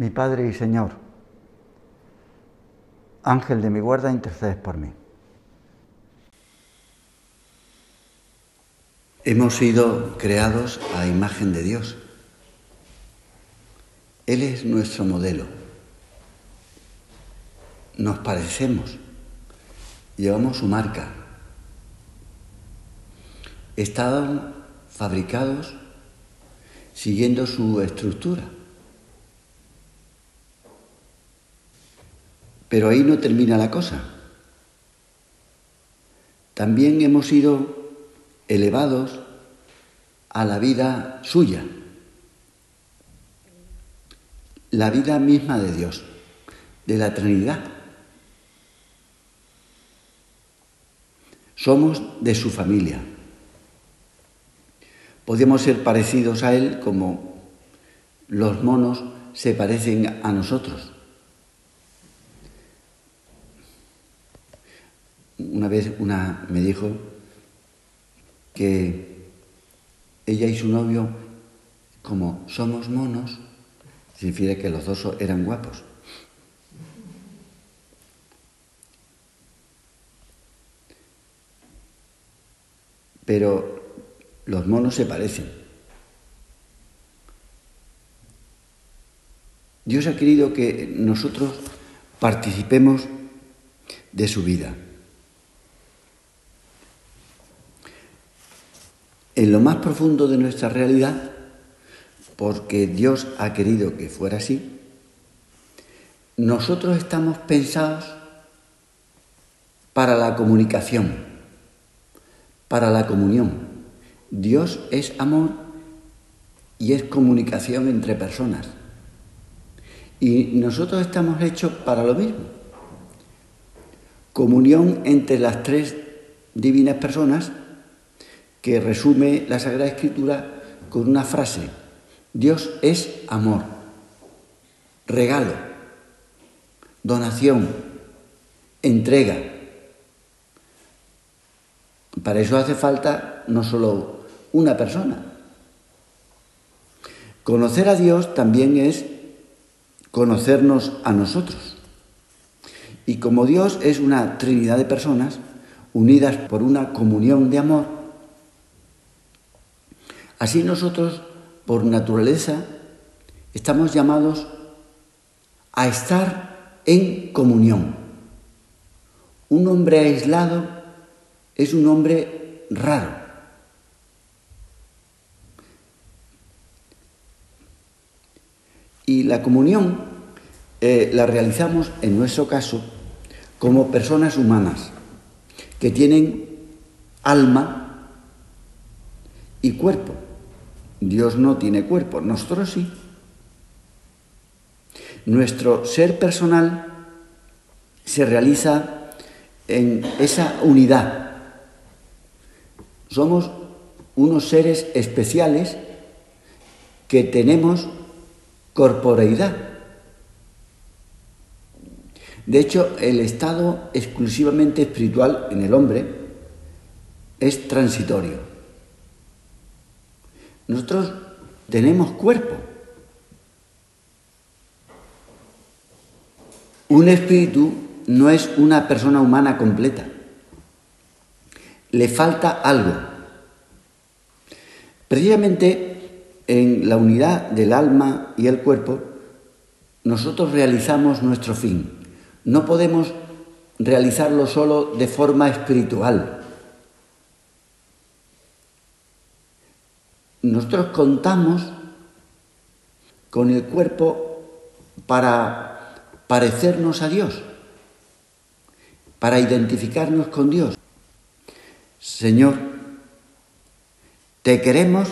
mi Padre y Señor, Ángel de mi guarda, intercedes por mí. Hemos sido creados a imagen de Dios. Él es nuestro modelo. Nos parecemos, llevamos su marca. Estaban fabricados siguiendo su estructura. Pero ahí no termina la cosa. También hemos sido elevados a la vida suya, la vida misma de Dios, de la Trinidad. Somos de su familia. Podemos ser parecidos a Él como los monos se parecen a nosotros. Una vez una me dijo que ella y su novio, como somos monos, significa que los dos eran guapos. Pero los monos se parecen. Dios ha querido que nosotros participemos de su vida. En lo más profundo de nuestra realidad, porque Dios ha querido que fuera así, nosotros estamos pensados para la comunicación, para la comunión. Dios es amor y es comunicación entre personas. Y nosotros estamos hechos para lo mismo. Comunión entre las tres divinas personas que resume la Sagrada Escritura con una frase, Dios es amor, regalo, donación, entrega. Para eso hace falta no solo una persona. Conocer a Dios también es conocernos a nosotros. Y como Dios es una trinidad de personas unidas por una comunión de amor, Así nosotros, por naturaleza, estamos llamados a estar en comunión. Un hombre aislado es un hombre raro. Y la comunión eh, la realizamos, en nuestro caso, como personas humanas que tienen alma y cuerpo. Dios no tiene cuerpo, nosotros sí. Nuestro ser personal se realiza en esa unidad. Somos unos seres especiales que tenemos corporeidad. De hecho, el estado exclusivamente espiritual en el hombre es transitorio. Nosotros tenemos cuerpo. Un espíritu no es una persona humana completa. Le falta algo. Precisamente en la unidad del alma y el cuerpo, nosotros realizamos nuestro fin. No podemos realizarlo solo de forma espiritual. Nosotros contamos con el cuerpo para parecernos a Dios, para identificarnos con Dios. Señor, te queremos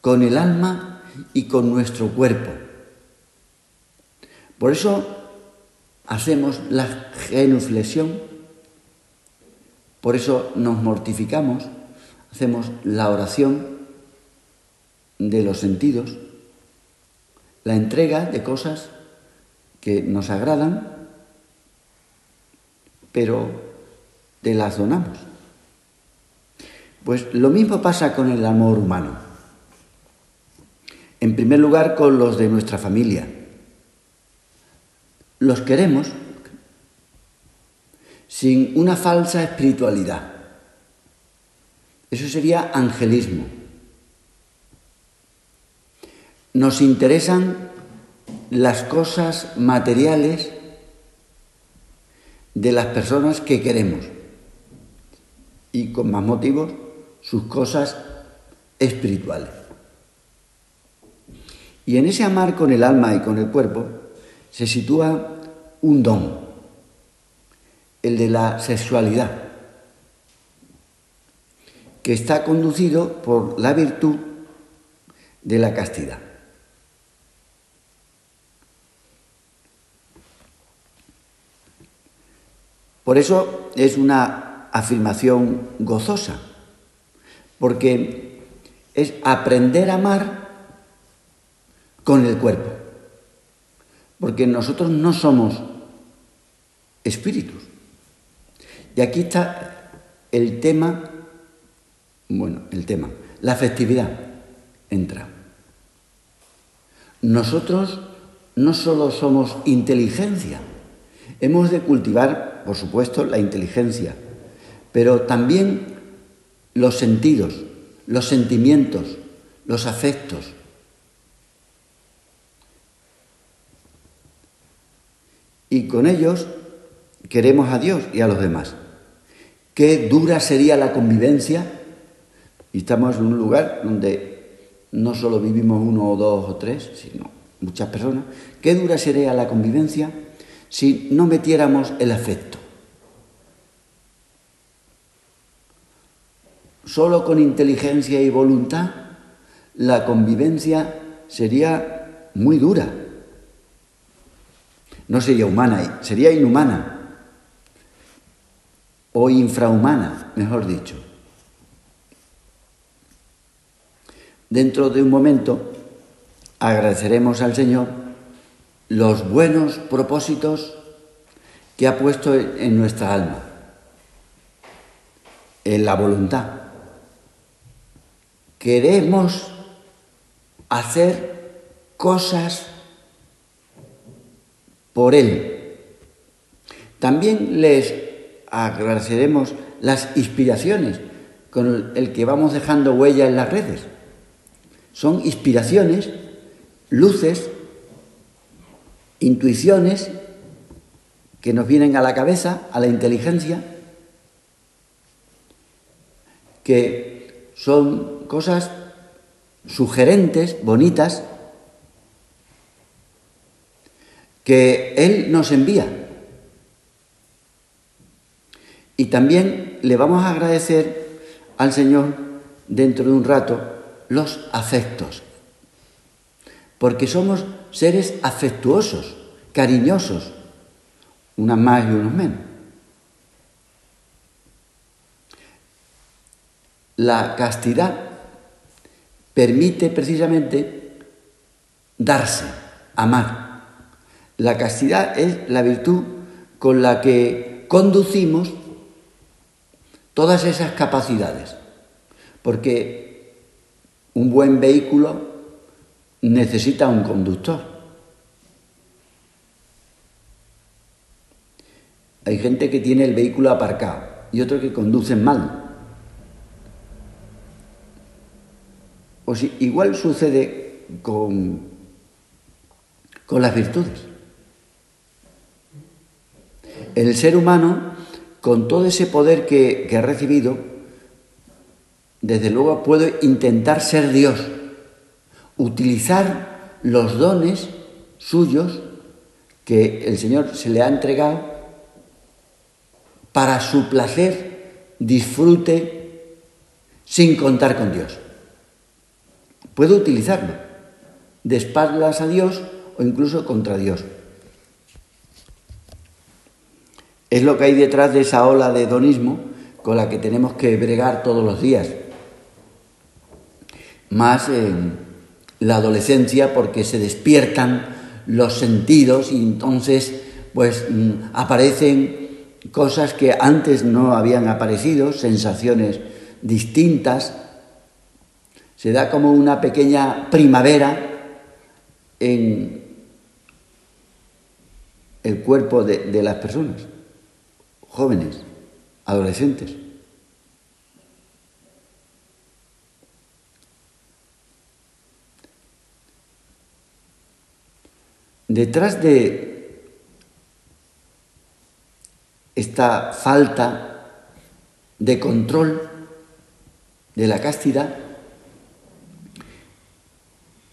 con el alma y con nuestro cuerpo. Por eso hacemos la genuflexión, por eso nos mortificamos, hacemos la oración de los sentidos, la entrega de cosas que nos agradan, pero te las donamos. Pues lo mismo pasa con el amor humano. En primer lugar, con los de nuestra familia. Los queremos sin una falsa espiritualidad. Eso sería angelismo. Nos interesan las cosas materiales de las personas que queremos y con más motivos sus cosas espirituales. Y en ese amar con el alma y con el cuerpo se sitúa un don, el de la sexualidad, que está conducido por la virtud de la castidad. Por eso es una afirmación gozosa, porque es aprender a amar con el cuerpo, porque nosotros no somos espíritus. Y aquí está el tema, bueno, el tema, la afectividad entra. Nosotros no solo somos inteligencia, hemos de cultivar por supuesto, la inteligencia, pero también los sentidos, los sentimientos, los afectos. Y con ellos queremos a Dios y a los demás. Qué dura sería la convivencia. Y estamos en un lugar donde no solo vivimos uno o dos o tres, sino muchas personas. Qué dura sería la convivencia si no metiéramos el afecto. Solo con inteligencia y voluntad la convivencia sería muy dura. No sería humana, sería inhumana o infrahumana, mejor dicho. Dentro de un momento agradeceremos al Señor los buenos propósitos que ha puesto en nuestra alma, en la voluntad. Queremos hacer cosas por Él. También les agradeceremos las inspiraciones con el que vamos dejando huella en las redes. Son inspiraciones, luces intuiciones que nos vienen a la cabeza, a la inteligencia, que son cosas sugerentes, bonitas, que Él nos envía. Y también le vamos a agradecer al Señor dentro de un rato los afectos, porque somos seres afectuosos, cariñosos, unas más y unos menos. La castidad permite precisamente darse, amar. La castidad es la virtud con la que conducimos todas esas capacidades, porque un buen vehículo necesita un conductor. Hay gente que tiene el vehículo aparcado y otros que conducen mal. O si, igual sucede con, con las virtudes. El ser humano, con todo ese poder que, que ha recibido, desde luego puede intentar ser Dios utilizar los dones suyos que el Señor se le ha entregado para su placer, disfrute, sin contar con Dios. Puede utilizarlo de espaldas a Dios o incluso contra Dios. Es lo que hay detrás de esa ola de hedonismo con la que tenemos que bregar todos los días. Más en la adolescencia porque se despiertan los sentidos y entonces pues mm, aparecen cosas que antes no habían aparecido, sensaciones distintas. Se da como una pequeña primavera en el cuerpo de, de las personas, jóvenes, adolescentes. Detrás de esta falta de control de la castidad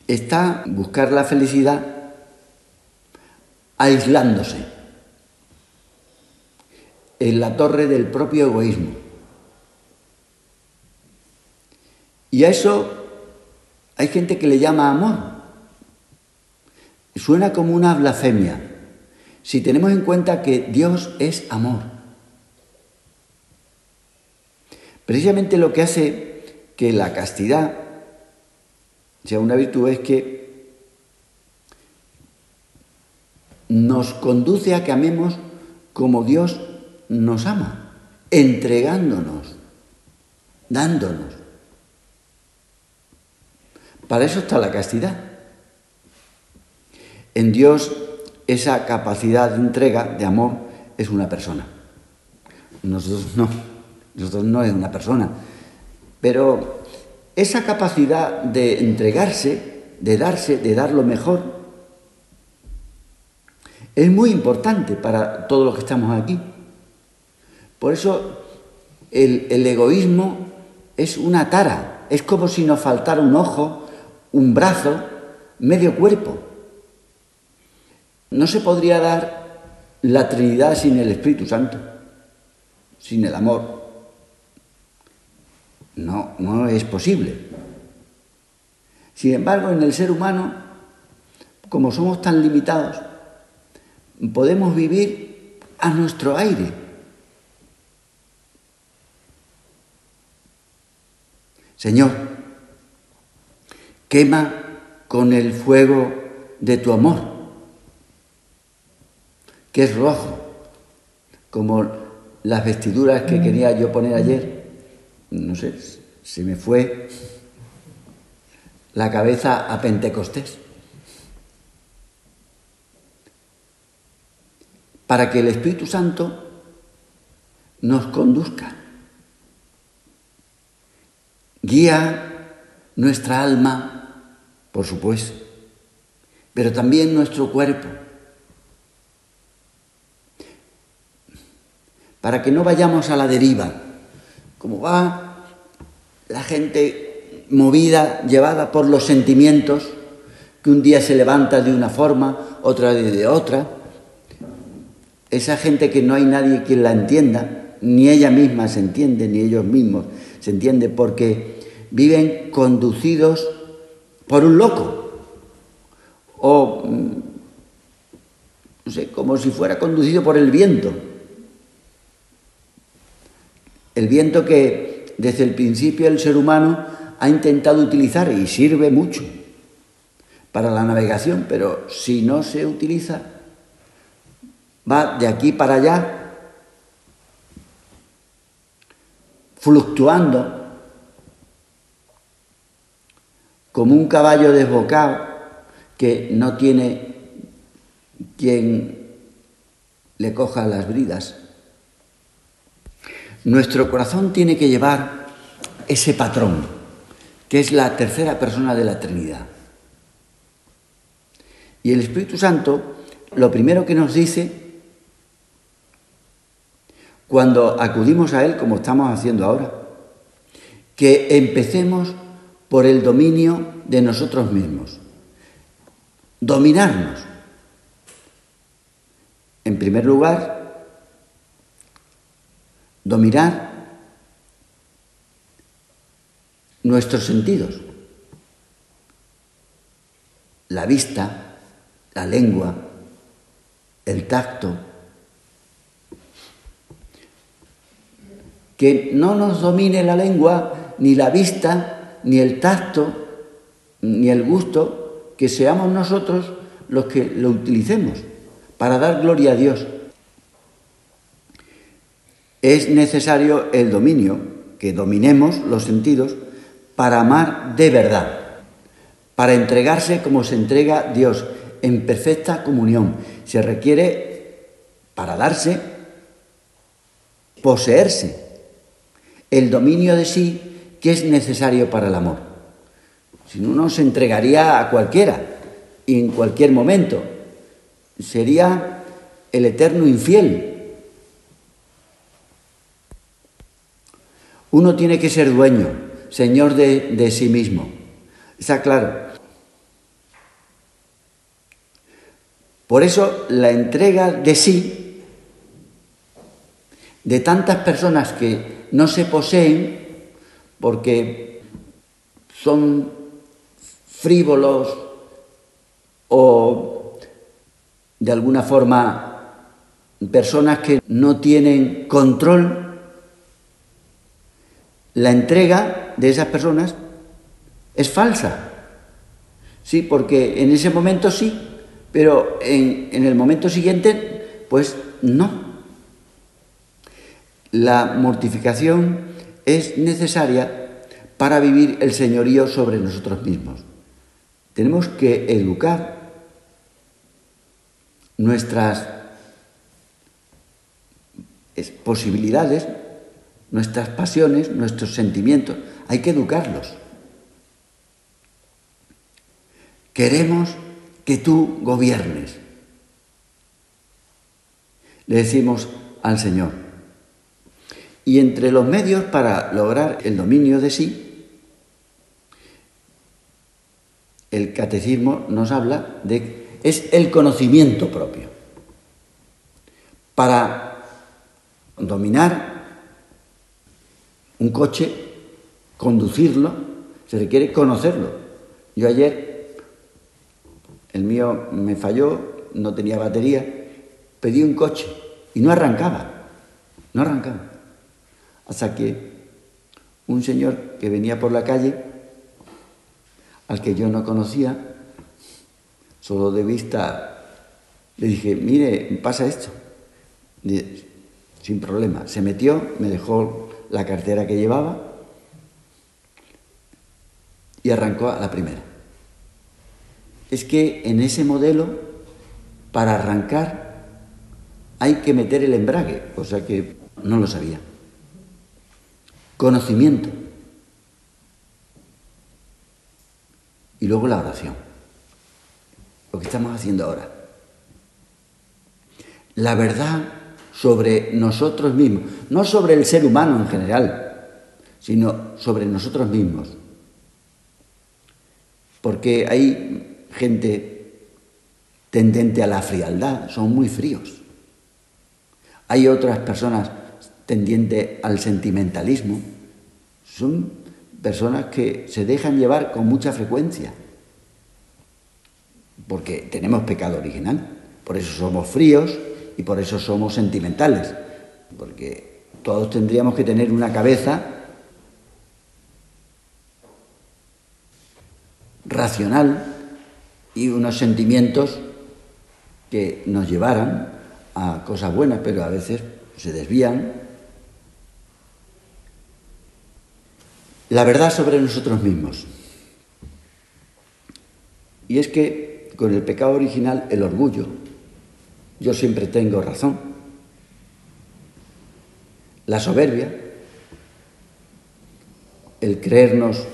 está buscar la felicidad aislándose en la torre del propio egoísmo. Y a eso hay gente que le llama amor. Suena como una blasfemia si tenemos en cuenta que Dios es amor. Precisamente lo que hace que la castidad sea una virtud es que nos conduce a que amemos como Dios nos ama, entregándonos, dándonos. Para eso está la castidad. En Dios esa capacidad de entrega, de amor, es una persona. Nosotros no, nosotros no es una persona. Pero esa capacidad de entregarse, de darse, de dar lo mejor, es muy importante para todos los que estamos aquí. Por eso el, el egoísmo es una tara, es como si nos faltara un ojo, un brazo, medio cuerpo. No se podría dar la Trinidad sin el Espíritu Santo, sin el amor. No, no es posible. Sin embargo, en el ser humano, como somos tan limitados, podemos vivir a nuestro aire. Señor, quema con el fuego de tu amor que es rojo, como las vestiduras que quería yo poner ayer. No sé, se me fue la cabeza a Pentecostés. Para que el Espíritu Santo nos conduzca, guía nuestra alma, por supuesto, pero también nuestro cuerpo para que no vayamos a la deriva, como va la gente movida, llevada por los sentimientos, que un día se levanta de una forma, otra de otra. Esa gente que no hay nadie quien la entienda, ni ella misma se entiende, ni ellos mismos se entiende, porque viven conducidos por un loco, o, mm, no sé, como si fuera conducido por el viento. El viento que desde el principio el ser humano ha intentado utilizar y sirve mucho para la navegación, pero si no se utiliza, va de aquí para allá, fluctuando como un caballo desbocado que no tiene quien le coja las bridas. Nuestro corazón tiene que llevar ese patrón, que es la tercera persona de la Trinidad. Y el Espíritu Santo, lo primero que nos dice, cuando acudimos a Él, como estamos haciendo ahora, que empecemos por el dominio de nosotros mismos. Dominarnos. En primer lugar, dominar nuestros sentidos, la vista, la lengua, el tacto, que no nos domine la lengua, ni la vista, ni el tacto, ni el gusto, que seamos nosotros los que lo utilicemos para dar gloria a Dios. Es necesario el dominio, que dominemos los sentidos para amar de verdad, para entregarse como se entrega Dios, en perfecta comunión. Se requiere, para darse, poseerse, el dominio de sí que es necesario para el amor. Si no, no se entregaría a cualquiera y en cualquier momento. Sería el eterno infiel. Uno tiene que ser dueño, señor de, sí mismo. Está claro. Por eso la entrega de sí de tantas personas que no se poseen porque son frívolos o de alguna forma personas que no tienen control, la entrega de esas personas es falsa. Sí, porque en ese momento sí, pero en, el momento siguiente, pues no. La mortificación es necesaria para vivir el señorío sobre nosotros mismos. Tenemos que educar nuestras posibilidades, nuestras pasiones, nuestros sentimientos. Hay que educarlos. Queremos que tú gobiernes. Le decimos al Señor, y entre los medios para lograr el dominio de sí, el catecismo nos habla de es el conocimiento propio. Para dominar un coche, conducirlo, se requiere conocerlo. Yo ayer, el mío me falló, no tenía batería, pedí un coche y no arrancaba, no arrancaba. Hasta que un señor que venía por la calle, al que yo no conocía, solo de vista, le dije, mire, pasa esto. sin problema. Se metió, me dejó la cartera que llevaba y arrancó a la primera. Es que en ese modelo, para arrancar, hay que meter el embrague, cosa que no lo sabía conocimiento. Y luego la oración. Lo que estamos haciendo ahora. La verdad sobre nosotros mismos, no sobre el ser humano en general, sino sobre nosotros mismos. Porque hay gente tendente a la frialdad, son muy fríos. Hay otras personas tendiente al sentimentalismo, son personas que se dejan llevar con mucha frecuencia, porque tenemos pecado original, por eso somos fríos y por eso somos sentimentales, porque todos tendríamos que tener una cabeza racional y unos sentimientos que nos llevaran a cosas buenas, pero a veces se desvían la verdad sobre nosotros mismos. Y es que con el pecado original, el orgullo, yo siempre tengo razón. La soberbia, el creernos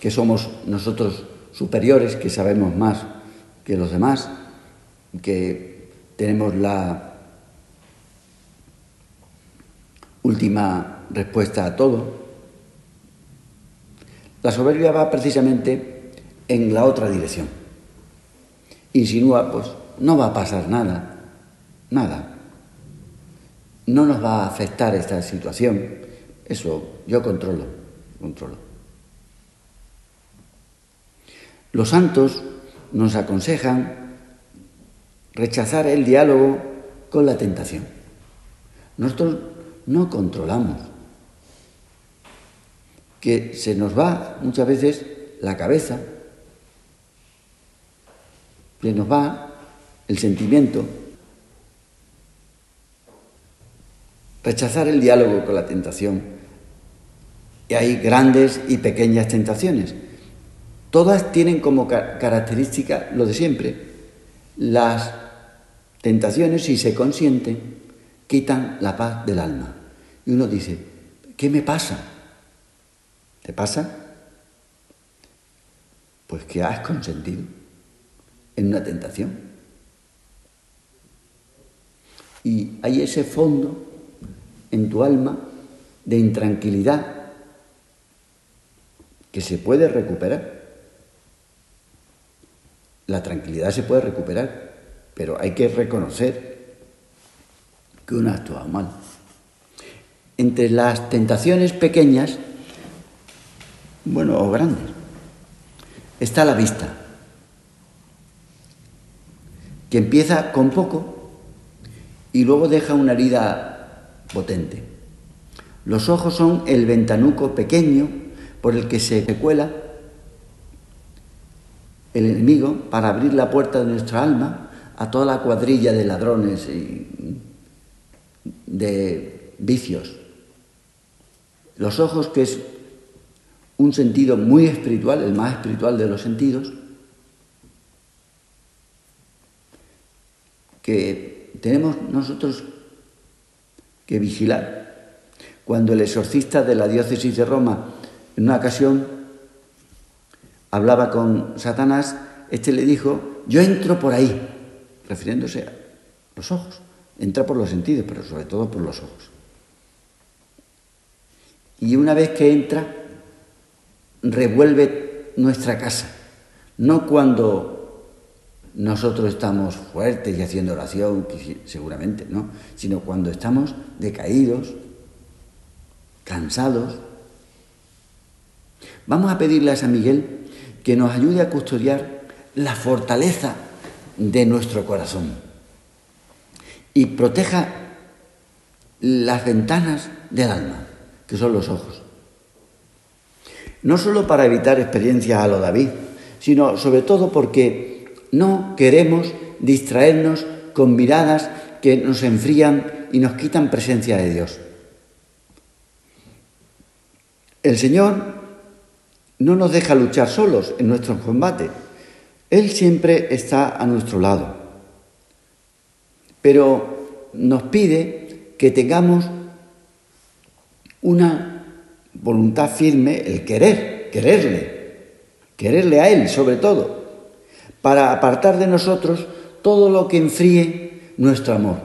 que somos nosotros superiores, que sabemos más que los demás, que tenemos la última respuesta a todo. La soberbia va precisamente en la otra dirección. Insinúa, pues, no va a pasar nada, nada. No nos va a afectar esta situación. Eso yo controlo, controlo. Los santos nos aconsejan rechazar el diálogo con la tentación. Nosotros no controlamos. Que se nos va muchas veces la cabeza, se nos va el sentimiento, rechazar el diálogo con la tentación. Y hay grandes y pequeñas tentaciones. Todas tienen como característica lo de siempre. Las tentaciones, si se consienten, quitan la paz del alma. Y uno dice, ¿qué me pasa? ¿Te pasa? Pues que has consentido en una tentación. Y hay ese fondo en tu alma de intranquilidad que se puede recuperar. La tranquilidad se puede recuperar, pero hay que reconocer que uno ha actuado mal. Entre las tentaciones pequeñas, bueno, o grandes, está la vista, que empieza con poco y luego deja una herida potente. Los ojos son el ventanuco pequeño por el que se cuela el enemigo para abrir la puerta de nuestra alma a toda la cuadrilla de ladrones y de vicios. Los ojos, que es un sentido muy espiritual, el más espiritual de los sentidos, que tenemos nosotros que vigilar. Cuando el exorcista de la diócesis de Roma, en una ocasión, hablaba con Satanás, este le dijo, yo entro por ahí, refiriéndose a los ojos. Entra por los sentidos, pero sobre todo por los ojos. Y una vez que entra, revuelve nuestra casa. No cuando nosotros estamos fuertes y haciendo oración, seguramente, ¿no? Sino cuando estamos decaídos, cansados. Vamos a pedirle a San Miguel que nos ayude a custodiar la fortaleza de nuestro corazón y proteja las ventanas del alma, que son los ojos. No solo para evitar experiencias a lo David, sino sobre todo porque no queremos distraernos con miradas que nos enfrían y nos quitan presencia de Dios. El Señor no nos deja luchar solos en nuestro combate. Él siempre está a nuestro lado. Pero nos pide que tengamos una voluntad firme, el querer, quererle, quererle a Él sobre todo, para apartar de nosotros todo lo que enfríe nuestro amor.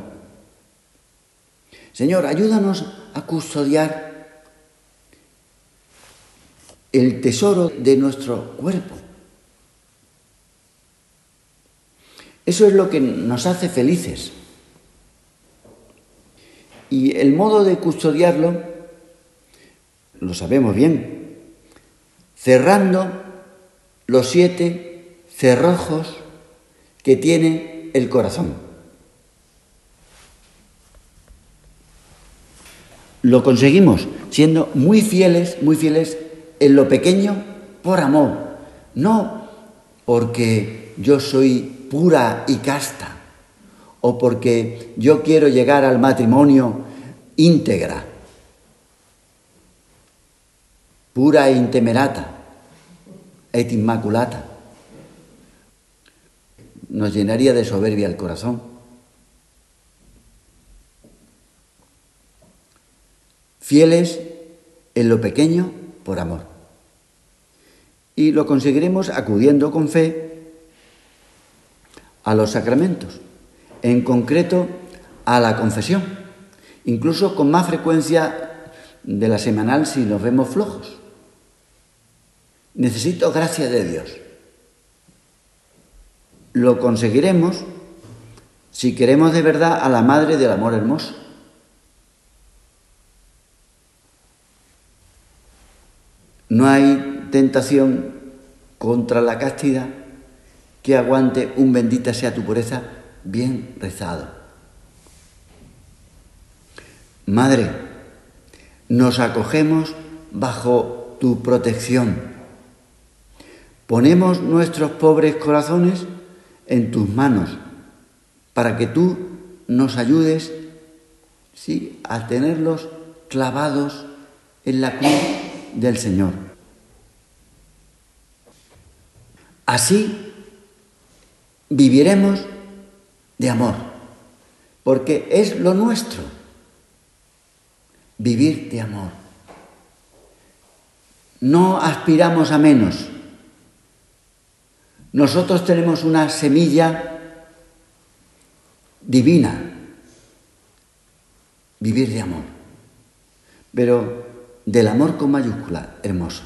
Señor, ayúdanos a custodiar el tesoro de nuestro cuerpo. Eso es lo que nos hace felices. Y el modo de custodiarlo lo sabemos bien, cerrando los siete cerrojos que tiene el corazón. Lo conseguimos siendo muy fieles, muy fieles en lo pequeño por amor, no porque yo soy pura y casta o porque yo quiero llegar al matrimonio íntegra, pura e intemerata, et inmaculata. Nos llenaría de soberbia el corazón. Fieles en lo pequeño por amor. Y lo conseguiremos acudiendo con fe a los sacramentos, en concreto a la confesión, incluso con más frecuencia de la semanal si nos vemos flojos. Necesito gracia de Dios. Lo conseguiremos si queremos de verdad a la Madre del Amor Hermoso. No hay tentación contra la castidad que aguante un bendita sea tu pureza bien rezado. Madre, nos acogemos bajo tu protección. Ponemos nuestros pobres corazones en tus manos para que tú nos ayudes ¿sí? a tenerlos clavados en la cruz del Señor. Así viviremos de amor, porque es lo nuestro, vivir de amor. No aspiramos a menos. Nosotros tenemos una semilla divina, vivir de amor, pero del amor con mayúscula, hermoso.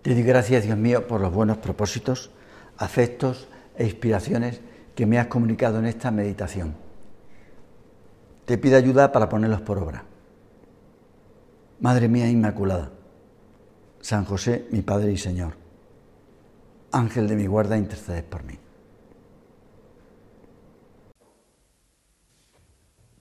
Te doy gracias, Dios mío, por los buenos propósitos, afectos e inspiraciones que me has comunicado en esta meditación. Te pido ayuda para ponerlos por obra. Madre mía Inmaculada, San José, mi Padre y Señor, Ángel de mi guarda, intercedes por mí.